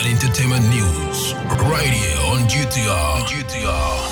and entertainment news right here on GTR. GTR.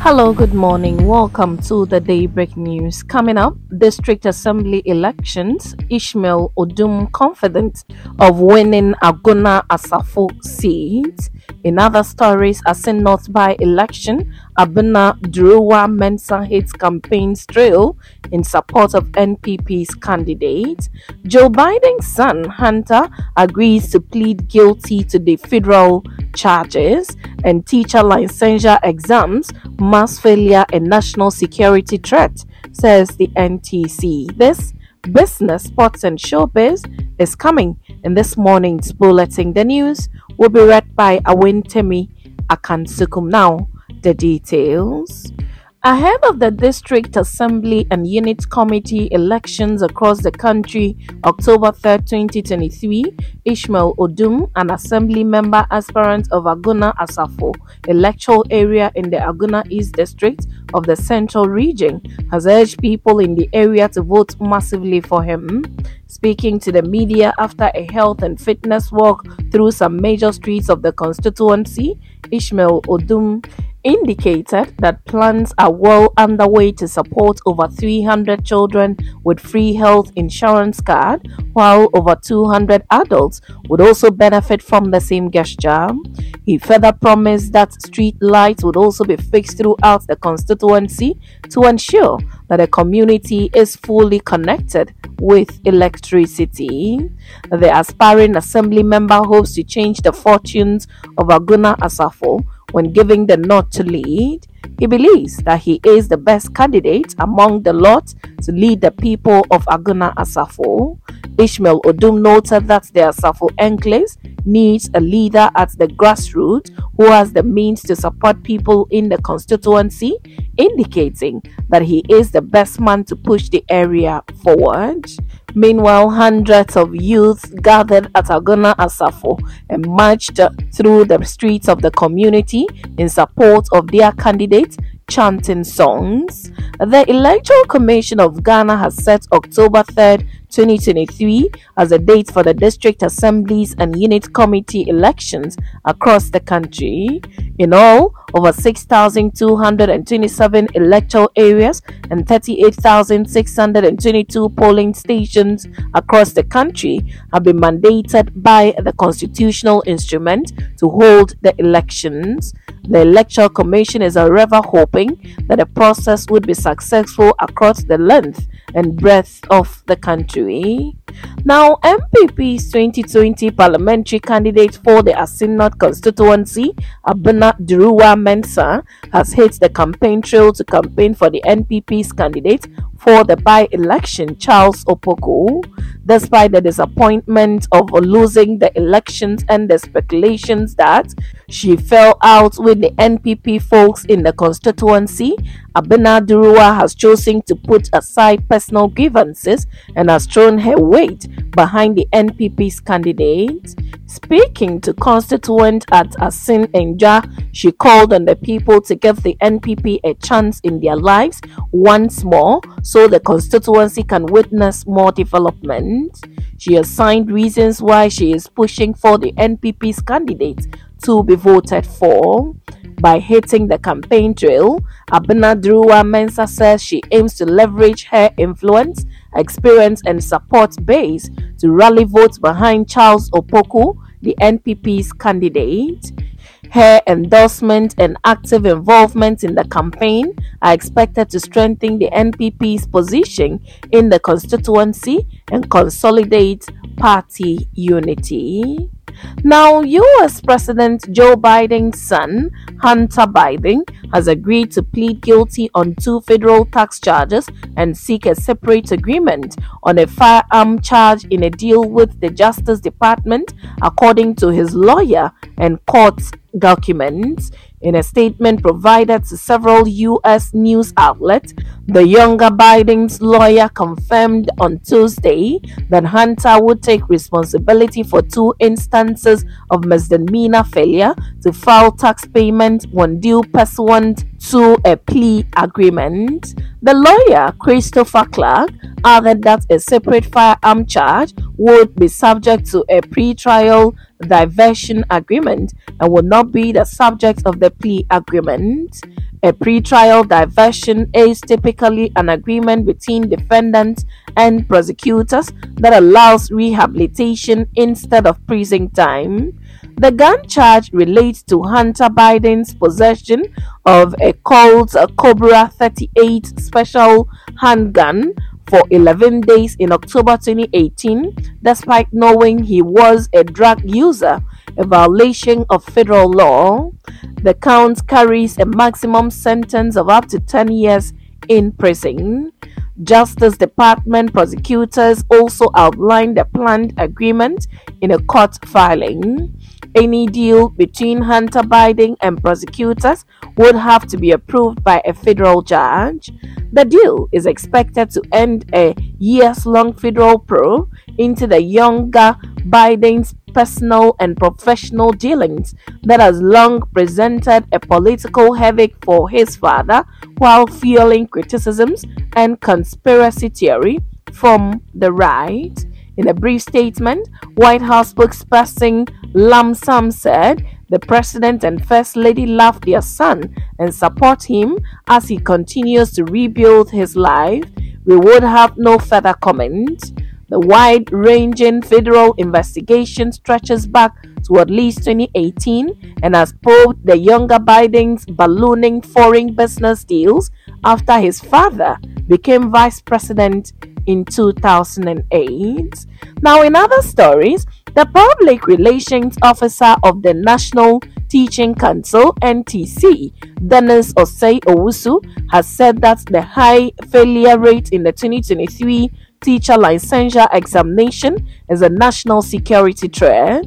Hello, good morning. Welcome to the Daybreak News. Coming up, District Assembly elections. Ishmael Odum confident of winning Agona Asafo seat. In other stories, Assin North by election, Abena Durowaa Mensah hits campaign trail in support of NPP's candidate. Joe Biden's son, Hunter, agrees to plead guilty to the federal charges and teacher licensure exams, mass failure, and national security threat, says the NTC. This business, sports, and showbiz is coming in this morning's bulletin. The news will be read by Awentemi Akansukum. Now, the details. Ahead of the District Assembly and Unit Committee elections across the country, October 3, 2023, Ishmael Odum, an Assembly member aspirant of Agona Asafo electoral area in the Agona East District of the Central Region, has urged people in the area to vote massively for him. Speaking to the media after a health and fitness walk through some major streets of the constituency, Ishmael Odum indicated that plans are well underway to support over 300 children with free health insurance card, while over 200 adults would also benefit from the same gesture. He further promised that street lights would also be fixed throughout the constituency to ensure that the community is fully connected with electricity. The aspiring assembly member hopes to change the fortunes of Agona Asafo when giving the nod to lead. He believes that he is the best candidate among the lot to lead the people of Agona Asafo. Ishmael Odum noted that the Asafo enclaves needs a leader at the grassroots who has the means to support people in the constituency, indicating that he is the best man to push the area forward. Meanwhile, hundreds of youths gathered at Agona Asafo and marched through the streets of the community in support of their candidate, chanting songs. The Electoral Commission of Ghana has set October 3rd 2023 as a date for the district assemblies and unit committee elections across the country. In all, over 6,227 electoral areas and 38,622 polling stations across the country have been mandated by the constitutional instrument to hold the elections. The Electoral Commission is however hoping that the process would be successful across the length and breadth of the country. Now, NPP's 2020 parliamentary candidate for the Assin North constituency, Abena Durowaa Mensah, has hit the campaign trail to campaign for the NPP's candidate for the by-election, Charles Opoku. Despite the disappointment of losing the elections and the speculations that she fell out with the NPP folks in the constituency, Abena Durowaa has chosen to put aside personal grievances and has thrown her weight behind the NPP's candidate. Speaking to constituents at Asin Enja, she called on the people to give the NPP a chance in their lives once more so the constituency can witness more development. She assigned reasons why she is pushing for the NPP's candidate to be voted for. By hitting the campaign trail, Abena Durowaa Mensah says she aims to leverage her influence, experience, and support base to rally votes behind Charles Opoku, the NPP's candidate. Her endorsement and active involvement in the campaign are expected to strengthen the NPP's position in the constituency and consolidate party unity. Now, US President Joe Biden's son, Hunter Biden, has agreed to plead guilty on two federal tax charges and seek a separate agreement on a firearm charge in a deal with the Justice Department, according to his lawyer and court documents. In a statement provided to several U.S. news outlets, the younger Biden's lawyer confirmed on Tuesday that Hunter would take responsibility for two instances of misdemeanor failure to file tax payment when due pursuant to a plea agreement. The lawyer, Christopher Clark, added that a separate firearm charge would be subject to a pre-trial diversion agreement and would not be the subject of the plea agreement. A pre-trial diversion is typically an agreement between defendants and prosecutors that allows rehabilitation instead of prison time. The gun charge relates to Hunter Biden's possession of a Colt Cobra 38 special handgun for 11 days in October 2018, despite knowing he was a drug user, a violation of federal law. The count carries a maximum sentence of up to 10 years in prison. Justice Department prosecutors also outlined the planned agreement in a court filing. Any deal between Hunter Biden and prosecutors would have to be approved by a federal judge. The deal is expected to end a years long federal probe into the younger Biden's personal and professional dealings that has long presented a political headache for his father while fueling criticisms and conspiracy theory from the right. In a brief statement, White House spokesperson Ian Sams said the president and first lady love their son and support him as he continues to rebuild his life. We would have no further comment. The wide ranging federal investigation stretches back to at least 2018 and has probed the younger Biden's ballooning foreign business deals after his father became vice president in 2008. Now, in other stories, the Public Relations Officer of the National Teaching Council (NTC), Dennis Osei Owusu, has said that the high failure rate in the 2023 teacher licensure examination is a national security threat.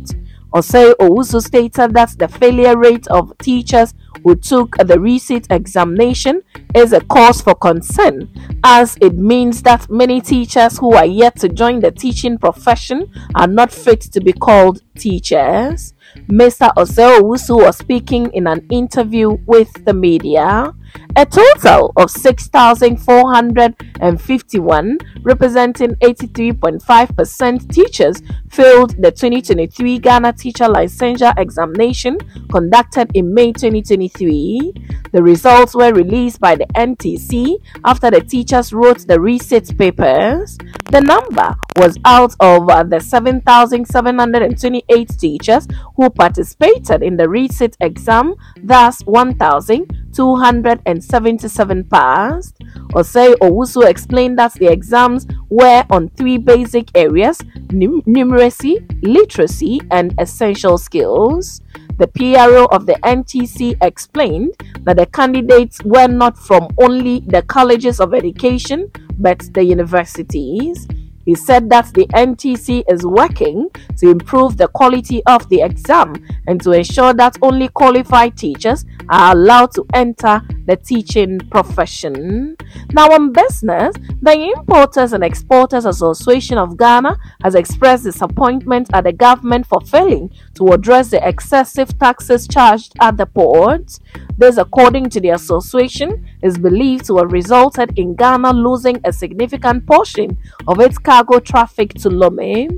Osei Owusu stated that the failure rate of teachers who took the recent examination is a cause for concern as it means that many teachers who are yet to join the teaching profession are not fit to be called teachers. Mr. Owusu was speaking in an interview with the media. A total of 6,451, representing 83.5% teachers, failed the 2023 Ghana Teacher Licensure Examination conducted in May 2023. The results were released by the NTC after the teachers wrote the resit papers. The number was out of uh, the 7,728 teachers who participated in the resit exam, thus 1,277 passed. Osei Owusu explained that the exams were on three basic areas num- numeracy, literacy, and essential skills. The PRO of the NTC explained that the candidates were not from only the colleges of education but the universities. He said that the NTC is working to improve the quality of the exam and to ensure that only qualified teachers are allowed to enter the teaching profession. Now, on business, the Importers and Exporters Association of Ghana has expressed disappointment at the government for failing to address the excessive taxes charged at the ports. This, according to the association, is believed to have resulted in Ghana losing a significant portion of its cargo traffic to Lomé.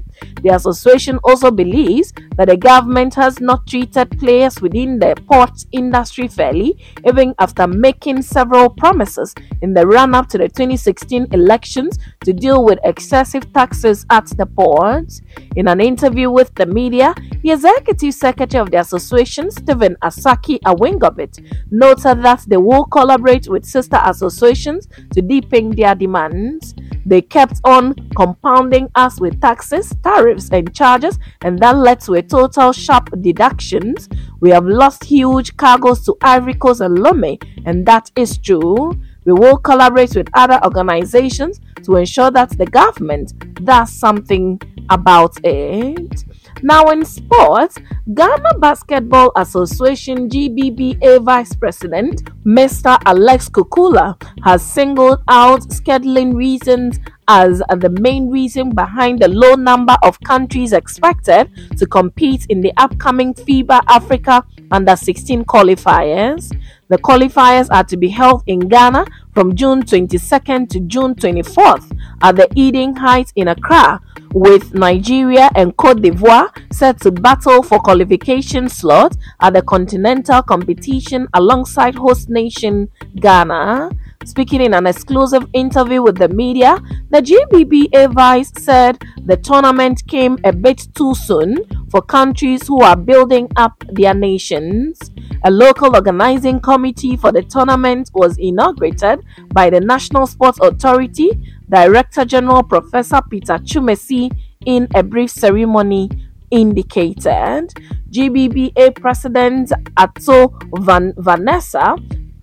The association also believes that the government has not treated players within the port industry fairly, even after making several promises in the run up to the 2016 elections to deal with excessive taxes at the port. In an interview with the media, the executive secretary of the association, Stephen Asaki Awingobit, noted that they will collaborate with sister associations to deepen their demands. They kept on compounding us with taxes, tariffs, and charges, and that led to a total sharp deductions. We have lost huge cargoes to Ivory Coast and Lomé, and that is true. We will collaborate with other organizations to ensure that the government does something about it. Now, in sports, Ghana Basketball Association GBBA Vice President Mr. Alex Kukula has singled out scheduling reasons as the main reason behind the low number of countries expected to compete in the upcoming FIBA Africa Under 16 qualifiers. The qualifiers are to be held in Ghana from June 22nd to June 24th at the Eden Heights in Accra, with Nigeria and Cote d'Ivoire set to battle for qualification slot at the continental competition alongside host nation Ghana. Speaking in an exclusive interview with the media, the GBBA vice said the tournament came a bit too soon for countries who are building up their nations. A local organizing committee for the tournament was inaugurated by the National Sports Authority Director General Professor Peter Twumasi in a brief ceremony indicated. GBBA President Ato Van Vanessa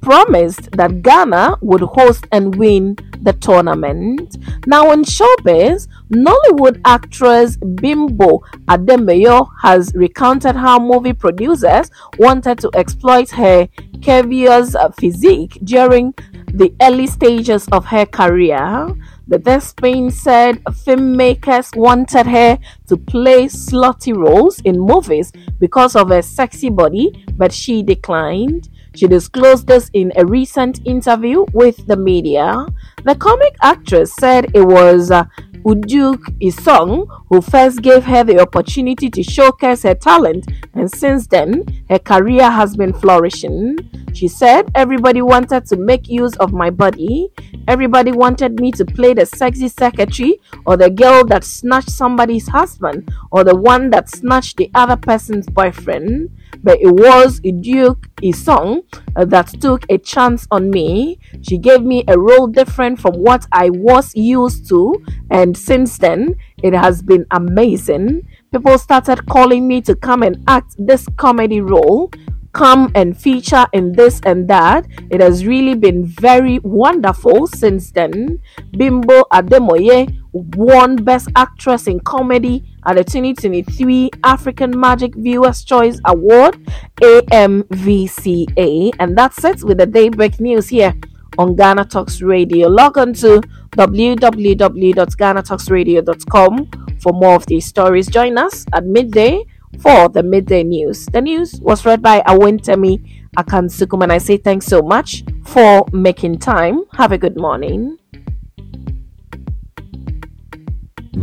promised that Ghana would host and win the tournament. Now, in showbiz, Nollywood actress Bimbo Adebayo has recounted how movie producers wanted to exploit her curvaceous physique during the early stages of her career. The Thespian said filmmakers wanted her to play slutty roles in movies because of her sexy body, but she declined. She disclosed this in a recent interview with the media. The comic actress said it was uh, Uduak Isong who first gave her the opportunity to showcase her talent, and since then, her career has been flourishing. She said, Everybody wanted to make use of my body. Everybody wanted me to play the sexy secretary or the girl that snatched somebody's husband or the one that snatched the other person's boyfriend but it was Uduak Isong uh, that took a chance on me. She gave me a role different from what I was used to, and since then, it has been amazing. People started calling me to come and act this comedy role come and feature in this and that. It has really been very wonderful since then. Bimbo Adebayo won Best Actress in Comedy at the 2023 African Magic Viewers Choice Award, AMVCA. And that's it with the Daybreak News here on Ghana Talks Radio. Log on to www.ghanatalksradio.com for more of these stories. Join us at midday for the midday news. The news was read by Awentemi Akansukum, and I say thanks so much for making time. Have a good morning.